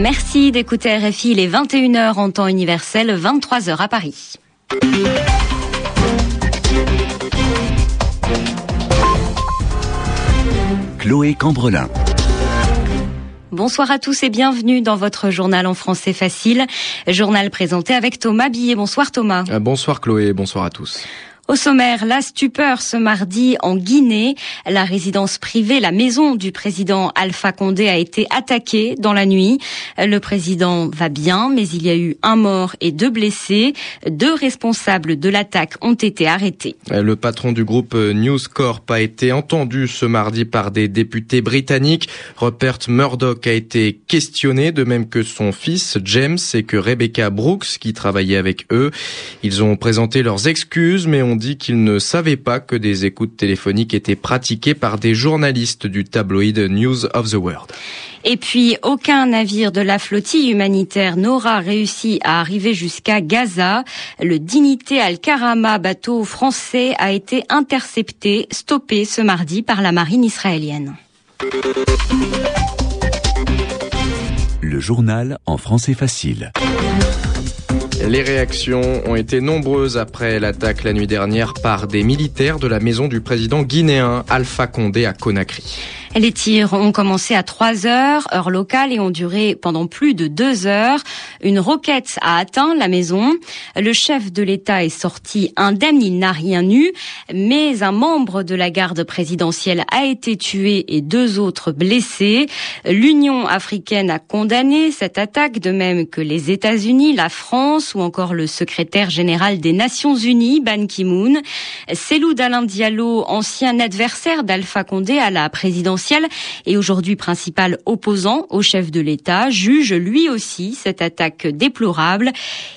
Merci d'écouter RFI, les 21h en temps universel, 23h à Paris. Chloé Cambrelin. Bonsoir à tous et bienvenue dans votre journal en français facile. Journal présenté avec Thomas Billet. Bonsoir Thomas. Euh, bonsoir Chloé, bonsoir à tous. Au sommaire, la stupeur ce mardi en Guinée. La résidence privée, la maison du président Alpha Condé a été attaquée dans la nuit. Le président va bien, mais il y a eu un mort et deux blessés. Deux responsables de l'attaque ont été arrêtés. Le patron du groupe News Corp a été entendu ce mardi par des députés britanniques. Rupert Murdoch a été questionné, de même que son fils James et que Rebecca Brooks, qui travaillait avec eux. Ils ont présenté leurs excuses, mais ont dit qu'ils ne savaient pas que des écoutes téléphoniques étaient pratiquées par des journalistes du tabloïd News of the World. Et puis, aucun navire de la flottille humanitaire n'aura réussi à arriver jusqu'à Gaza. Le Dignité Al-Karama, bateau français, a été intercepté, stoppé ce mardi par la marine israélienne. Le journal en français facile. Les réactions ont été nombreuses après l'attaque la nuit dernière par des militaires de la maison du président guinéen Alpha Condé à Conakry. Les tirs ont commencé à 3 heures, heure locale, et ont duré pendant plus de 2 heures. Une roquette a atteint la maison. Le chef de l'État est sorti indemne, il n'a rien eu, mais un membre de la garde présidentielle a été tué et deux autres blessés. L'Union africaine a condamné cette attaque, de même que les États-Unis, la France ou encore le secrétaire général des Nations Unies, Ban Ki-moon. Selou Dalin Diallo, ancien adversaire d'Alpha Condé à la et aujourd'hui principal opposant au chef de l'État, juge lui aussi cette attaque déplorable.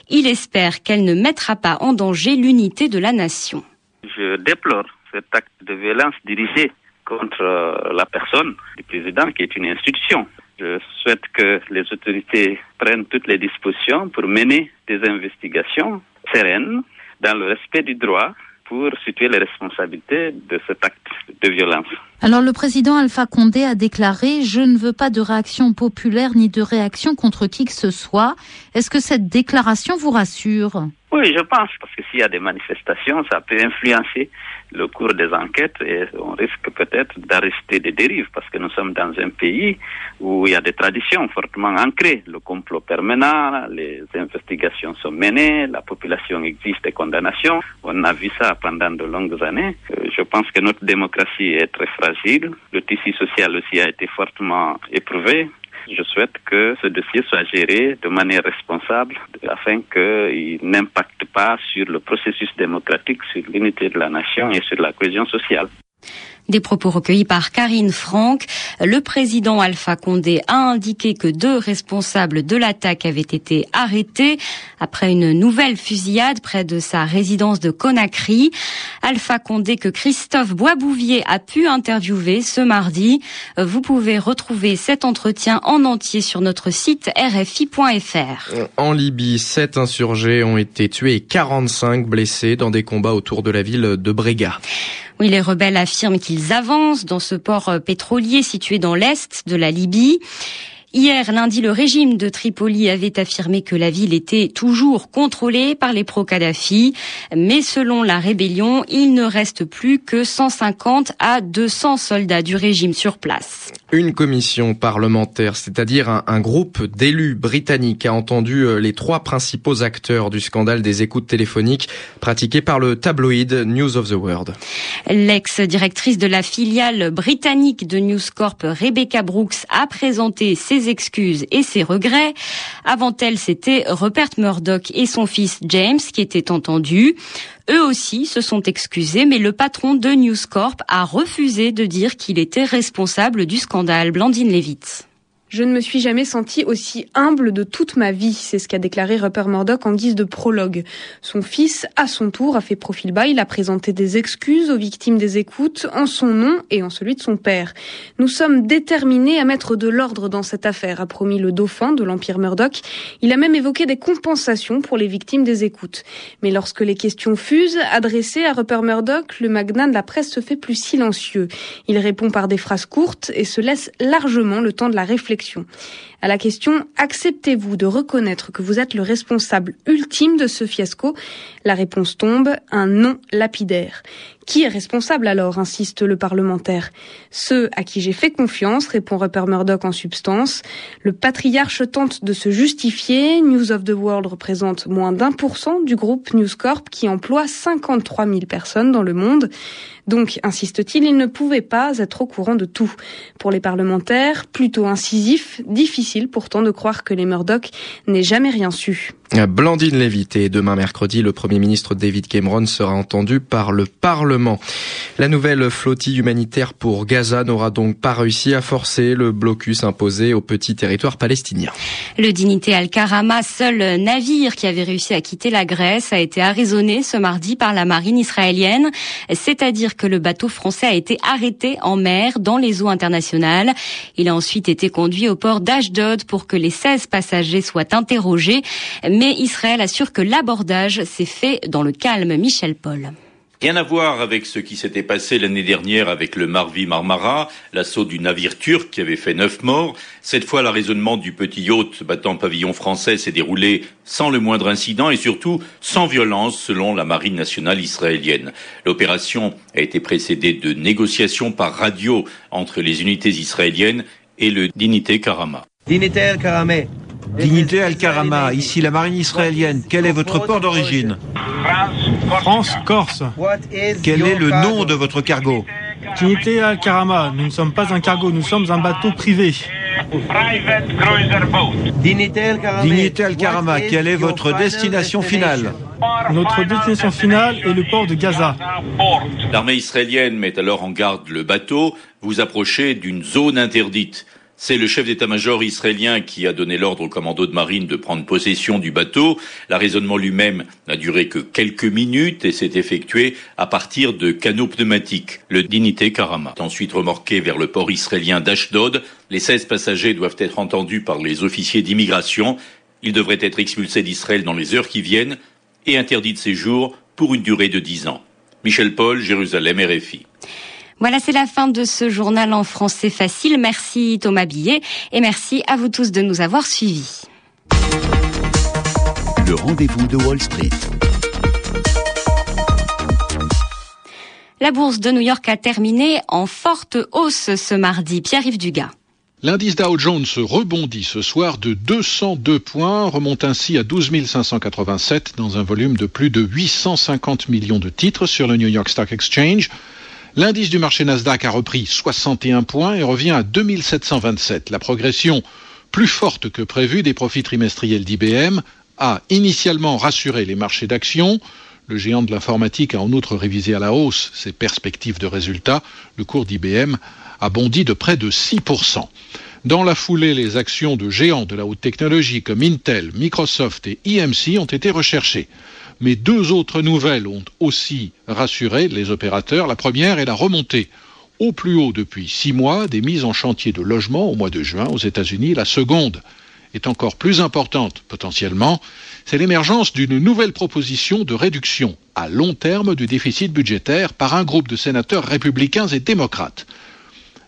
Il espère qu'elle ne mettra pas en danger l'unité de la nation. Je déplore cet acte de violence dirigé contre euh, la personne du président qui est une institution. Je souhaite que les autorités prennent toutes les dispositions pour mener des investigations sereines dans le respect du droit pour situer les responsabilités de cet acte de violence. Alors le président Alpha Condé a déclaré Je ne veux pas de réaction populaire ni de réaction contre qui que ce soit. Est-ce que cette déclaration vous rassure? Oui, je pense, parce que s'il y a des manifestations, ça peut influencer le cours des enquêtes et on risque peut-être d'arrêter des dérives parce que nous sommes dans un pays où il y a des traditions fortement ancrées. Le complot permanent, les investigations sont menées, la population existe des condamnations. On a vu ça pendant de longues années. Euh, je pense que notre démocratie est très fragile. Le tissu social aussi a été fortement éprouvé. Je souhaite que ce dossier soit géré de manière responsable afin qu'il n'impacte pas sur le processus démocratique, sur l'unité de la nation et sur la cohésion sociale. Des propos recueillis par Karine Franck. Le président Alpha Condé a indiqué que deux responsables de l'attaque avaient été arrêtés après une nouvelle fusillade près de sa résidence de Conakry. Alpha Condé que Christophe Boisbouvier a pu interviewer ce mardi. Vous pouvez retrouver cet entretien en entier sur notre site rfi.fr. En Libye, sept insurgés ont été tués et 45 blessés dans des combats autour de la ville de Brega. Oui, les rebelles affirment qu'ils avancent dans ce port euh, pétrolier situé dans l'est de la Libye. Hier, lundi, le régime de Tripoli avait affirmé que la ville était toujours contrôlée par les pro-Kadhafi, mais selon la rébellion, il ne reste plus que 150 à 200 soldats du régime sur place. Une commission parlementaire, c'est-à-dire un, un, groupe d'élus britanniques, a entendu euh, les trois principaux acteurs du scandale des écoutes téléphoniques pratiquées par le tabloïd News of the World. L'ex-directrice de la filiale britannique de News Corp, Rebecca Brooks, a présenté ses excuses et ses regrets. Avant elle, c'était Rupert Murdoch et son fils James qui étaient entendus. Eux aussi se sont excusés, mais le patron de News Corp a refusé de dire qu'il était responsable du scandale. Blandine Levitz. Je ne me suis jamais senti aussi humble de toute ma vie, c'est ce qu'a déclaré Rupert Murdoch en guise de prologue. Son fils, à son tour, a fait profil bas, il a présenté des excuses aux victimes des écoutes en son nom et en celui de son père. Nous sommes déterminés à mettre de l'ordre dans cette affaire, a promis le dauphin de l'Empire Murdoch. Il a même évoqué des compensations pour les victimes des écoutes. Mais lorsque les questions fusent, adressées à Rupert Murdoch, le magnat de la presse se fait plus silencieux. Il répond par des phrases courtes et se laisse largement le temps de la réflexion À la question acceptez-vous de reconnaître que vous êtes le responsable ultime de ce fiasco? La réponse tombe un non lapidaire. Qui est responsable alors insiste le parlementaire. Ceux à qui j'ai fait confiance, répond Rupert Murdoch en substance. Le patriarche tente de se justifier. News of the World représente moins d'un pour cent du groupe News Corp qui emploie 53 000 personnes dans le monde. Donc, insiste-t-il, il ne pouvait pas être au courant de tout. Pour les parlementaires, plutôt incisif, difficile pourtant de croire que les Murdoch n'aient jamais rien su. Blandine Lévite et demain mercredi, le Premier ministre David Cameron sera entendu par le. La nouvelle flottille humanitaire pour Gaza n'aura donc pas réussi à forcer le blocus imposé au petit territoire palestinien. Le Dignité Al-Karama, seul navire qui avait réussi à quitter la Grèce, a été arraisonné ce mardi par la marine israélienne, c'est-à-dire que le bateau français a été arrêté en mer dans les eaux internationales. Il a ensuite été conduit au port d'Ashdod pour que les 16 passagers soient interrogés. Mais Israël assure que l'abordage s'est fait dans le calme. Michel Paul. Rien à voir avec ce qui s'était passé l'année dernière avec le Marvi Marmara, l'assaut du navire turc qui avait fait neuf morts. Cette fois, l'arraisonnement du petit yacht battant pavillon français s'est déroulé sans le moindre incident et surtout sans violence selon la marine nationale israélienne. L'opération a été précédée de négociations par radio entre les unités israéliennes et le Dignité Karama. Dignité Karama, Dignité Al-Karama, ici la marine israélienne. Quel est votre port d'origine? France, Corse. Quel est le nom de votre cargo? Dignité Al-Karama, nous ne sommes pas un cargo, nous sommes un bateau privé. Dignité Al-Karama, quelle est votre destination finale? Notre destination finale est le port de Gaza. L'armée israélienne met alors en garde le bateau. Vous approchez d'une zone interdite. C'est le chef d'état-major israélien qui a donné l'ordre au commando de marine de prendre possession du bateau. L'arraisonnement lui-même n'a duré que quelques minutes et s'est effectué à partir de canaux pneumatiques. Le Dignité Karama est ensuite remorqué vers le port israélien d'Ashdod. Les 16 passagers doivent être entendus par les officiers d'immigration. Ils devraient être expulsés d'Israël dans les heures qui viennent et interdits de séjour pour une durée de 10 ans. Michel Paul, Jérusalem, RFI. Voilà, c'est la fin de ce journal en français facile. Merci Thomas Billet et merci à vous tous de nous avoir suivis. Le rendez-vous de Wall Street. La bourse de New York a terminé en forte hausse ce mardi. Pierre-Yves Dugas. L'indice Dow Jones rebondit ce soir de 202 points, remonte ainsi à 12 587 dans un volume de plus de 850 millions de titres sur le New York Stock Exchange. L'indice du marché Nasdaq a repris 61 points et revient à 2727. La progression plus forte que prévue des profits trimestriels d'IBM a initialement rassuré les marchés d'actions. Le géant de l'informatique a en outre révisé à la hausse ses perspectives de résultats. Le cours d'IBM a bondi de près de 6%. Dans la foulée, les actions de géants de la haute technologie comme Intel, Microsoft et EMC ont été recherchées. Mais deux autres nouvelles ont aussi rassuré les opérateurs. La première est la remontée au plus haut depuis six mois des mises en chantier de logements au mois de juin aux États-Unis. La seconde est encore plus importante potentiellement, c'est l'émergence d'une nouvelle proposition de réduction à long terme du déficit budgétaire par un groupe de sénateurs républicains et démocrates.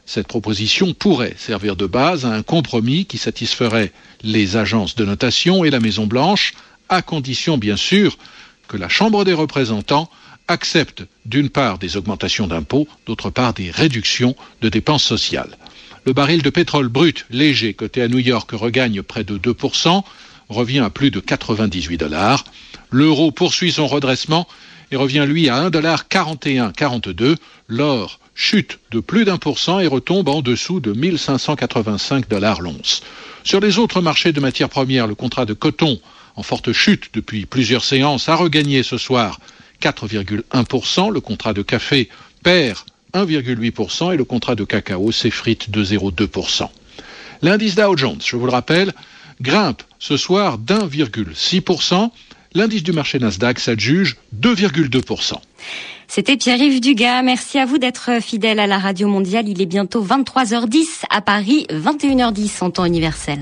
Cette proposition pourrait servir de base à un compromis qui satisferait les agences de notation et la Maison Blanche, à condition bien sûr que la Chambre des représentants accepte d'une part des augmentations d'impôts, d'autre part des réductions de dépenses sociales. Le baril de pétrole brut léger coté à New York regagne près de 2%, revient à plus de 98 dollars. L'euro poursuit son redressement et revient lui à 1,4142. L'or chute de plus d'un pour cent et retombe en dessous de 1585 dollars l'once. Sur les autres marchés de matières premières, le contrat de coton en forte chute depuis plusieurs séances, a regagné ce soir 4,1%. Le contrat de café perd 1,8% et le contrat de cacao s'effrite de 0,2%. L'indice Dow Jones, je vous le rappelle, grimpe ce soir d'1,6%. L'indice du marché Nasdaq s'adjuge 2,2%. C'était Pierre-Yves Dugas. Merci à vous d'être fidèle à la radio mondiale. Il est bientôt 23h10 à Paris, 21h10 en temps universel.